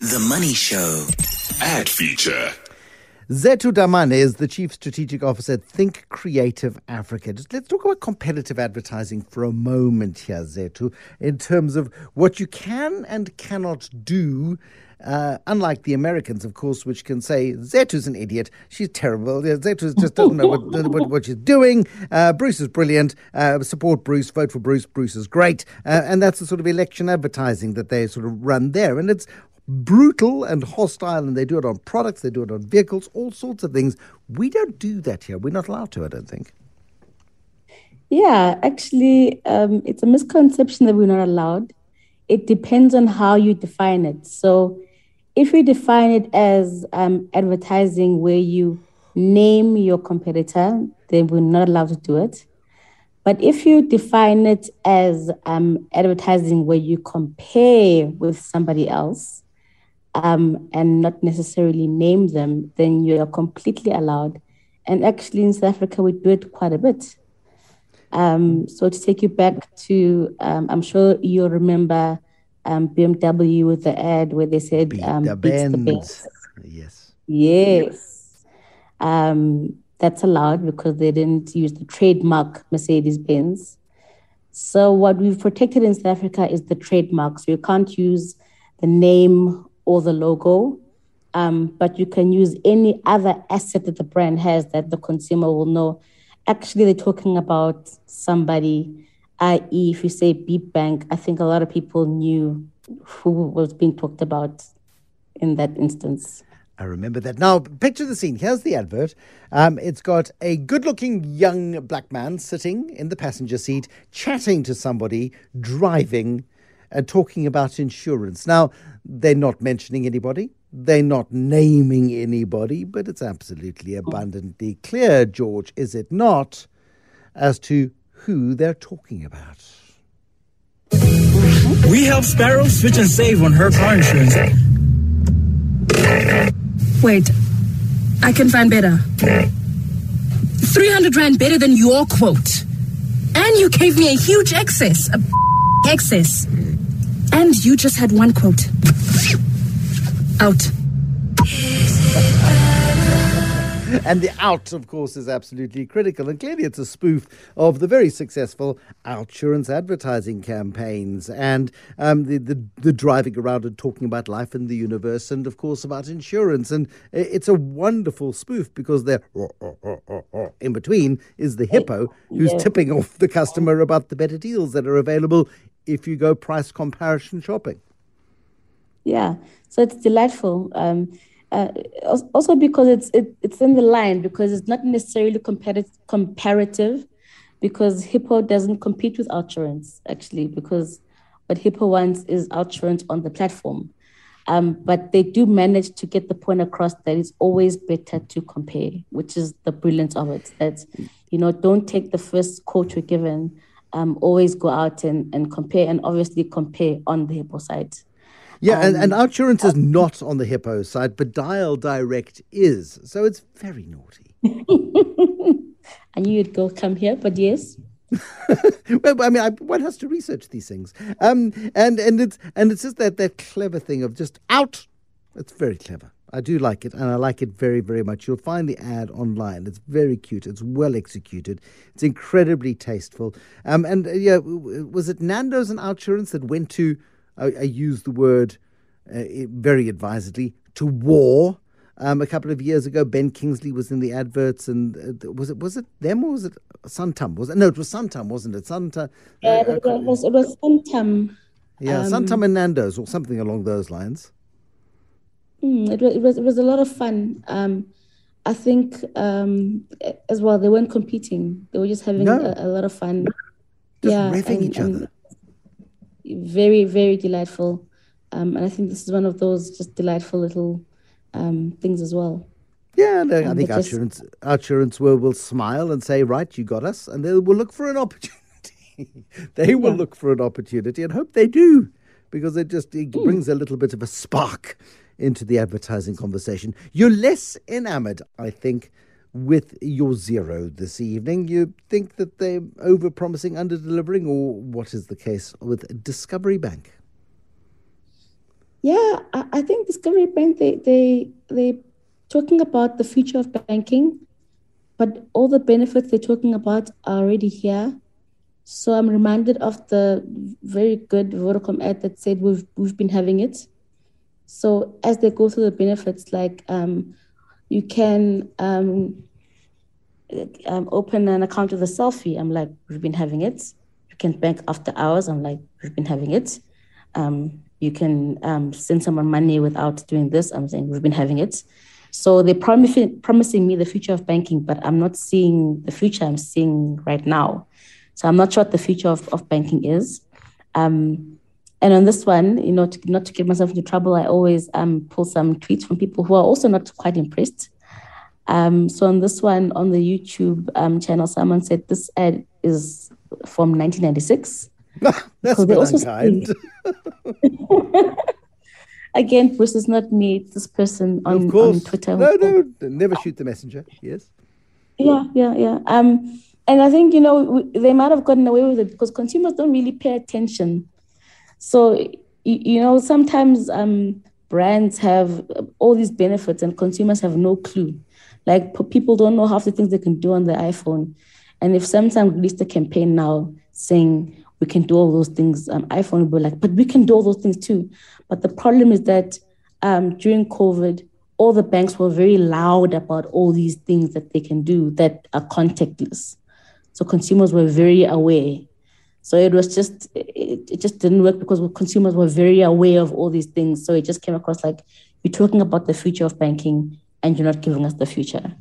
The Money Show. Ad feature. Zetu Damane is the Chief Strategic Officer at Think Creative Africa. Just let's talk about competitive advertising for a moment here, Zethu, in terms of what you can and cannot do. Uh, unlike the Americans, of course, which can say Zethu's an idiot, she's terrible. Zetu just doesn't know what, what, what she's doing. Uh, Bruce is brilliant. Uh, support Bruce, vote for Bruce. Bruce is great, uh, and that's the sort of election advertising that they sort of run there. And it's brutal and hostile, and they do it on products, they do it on vehicles, all sorts of things. We don't do that here. We're not allowed to, I don't think. Yeah, actually, um, it's a misconception that we're not allowed. It depends on how you define it. So, if we define it as um, advertising where you name your competitor, then we're not allowed to do it. But if you define it as um, advertising where you compare with somebody else, um, and not necessarily name them, then you are completely allowed. And actually, in South Africa, we do it quite a bit. Um, so to take you back to, um, I'm sure you'll remember um, BMW with the ad where they said, um, the beats the. Benz. Yes. Yes. Um, that's allowed because they didn't use the trademark Mercedes Benz. So, what we've protected in South Africa is the trademark. So, you can't use the name or the logo, um, but you can use any other asset that the brand has that the consumer will know. Actually, they're talking about somebody, i.e., if you say Beep Bank, I think a lot of people knew who was being talked about in that instance. I remember that. Now, picture the scene. Here's the advert. Um, it's got a good looking young black man sitting in the passenger seat, chatting to somebody, driving, and talking about insurance. Now, they're not mentioning anybody, they're not naming anybody, but it's absolutely oh. abundantly clear, George, is it not, as to who they're talking about. We help Sparrow switch and save on her car insurance. Wait, I can find better. 300 Rand better than your quote. And you gave me a huge excess. A excess. And you just had one quote. Out. And the out, of course, is absolutely critical. And clearly, it's a spoof of the very successful Outsurance advertising campaigns and um, the, the, the driving around and talking about life in the universe and, of course, about insurance. And it's a wonderful spoof because there, in between, is the hippo who's Yeah. tipping off the customer about the better deals that are available if you go price comparison shopping. Yeah, so it's delightful. Um, uh, also because it's it, it's in the line because it's not necessarily competitive comparative because Hippo doesn't compete with Outsurance actually because what Hippo wants is Outsurance on the platform. Um, but they do manage to get the point across that it's always better to compare, which is the brilliance of it. That you know, don't take the first quote you're given. Um, always go out and, and compare, and obviously compare on the Hippo side. Yeah, and, and Outsurance is not on the hippo side, but Dial Direct is. So it's very naughty. I knew you'd go come here, but yes. well, I mean, I, one has to research these things, um, and and it's and it's just that that clever thing of just out. It's very clever. I do like it, and I like it very, very much. You'll find the ad online. It's very cute. It's well executed. It's incredibly tasteful. Um, and uh, yeah, was it Nando's and Outsurance that went to? I, I use the word uh, very advisedly to war. Um, a couple of years ago, Ben Kingsley was in the adverts, and uh, was it was it them or was it Santam? Was it no? It was Santam, wasn't it? Santam. Uh, it was it was sometime. Yeah, Santam and Nando's or something along those lines. Mm, it was it was it was a lot of fun. Um, I think um, as well they weren't competing; they were just having No. a, a lot of fun. Just yeah, revving and- each other. Very very delightful, um, and I think this is one of those just delightful little um, things as well. Yeah, no, I Um, think but just- Outsurance, Outsurance will, will smile and say, right, you got us, and they will look for an opportunity. they will Yeah. look for an opportunity and hope they do, because it just it Hmm. brings a little bit of a spark into the advertising conversation. You're less enamored, I think, with your zero this evening. You think that they're over promising, under delivering, or what is the case with Discovery Bank? Yeah, I, think Discovery Bank they they they talking about the future of banking, but all the benefits they're talking about are already here. So I'm reminded of the very good Vodacom ad that said we've we've been having it. So as they go through the benefits, like um, you can um, um, open an account with a selfie. I'm like, we've been having it. You can bank after hours. I'm like, we've been having it. Um, you can um, send someone money without doing this. I'm saying we've been having it. So they're promising, promising me the future of banking, but I'm not seeing the future I'm seeing right now. So I'm not sure what the future of, of banking is. Um, and on this one, you know, to, not to get myself into trouble, I always um, pull some tweets from people who are also not quite impressed. Um, so on this one, on the YouTube um, channel, someone said this ad is from 1996. That's also unkind. Again, Bruce is not me, this person on, of course. on Twitter. No, no, never shoot the messenger. Yes. Yeah, yeah, yeah. Um, and I think you know w- they might have gotten away with it because consumers don't really pay attention. So you know sometimes um, brands have all these benefits and consumers have no clue. Like people don't know half the things they can do on their iPhone. And if Samsung released a campaign now saying we can do all those things, um, iPhone will be like, but we can do all those things too. But the problem is that um, during COVID, all the banks were very loud about all these things that they can do that are contactless. So consumers were very aware. So it was just it, it just didn't work because consumers were very aware of all these things. So it just came across like you're talking about the future of banking and you're not giving us the future.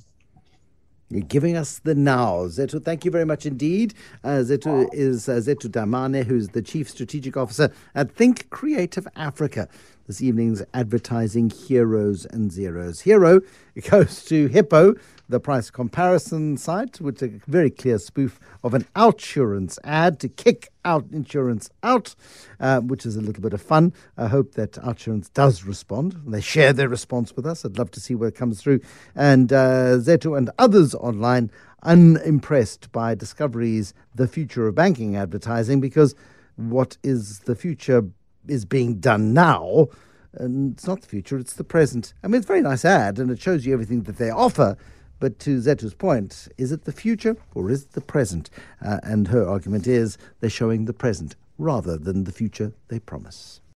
You're giving us the now. Zetu, thank you very much indeed. Uh, Zetu is uh, Zetu Damane, who's the Chief Strategic Officer at Think Creative Africa. This evening's advertising heroes and zeros. Hero goes to Hippo, the price comparison site, which is a very clear spoof of an Outsurance ad to kick out insurance out, uh, which is a little bit of fun. I hope that Outsurance does respond. They share their response with us. I'd love to see what comes through. And uh, Zetu and others online unimpressed by Discovery's The Future of Banking advertising because what is the future is being done now. And it's not the future, it's the present. I mean, it's a very nice ad and it shows you everything that they offer. But to Zetu's point, is it the future or is it the present? Uh, and her argument is they're showing the present rather than the future they promise.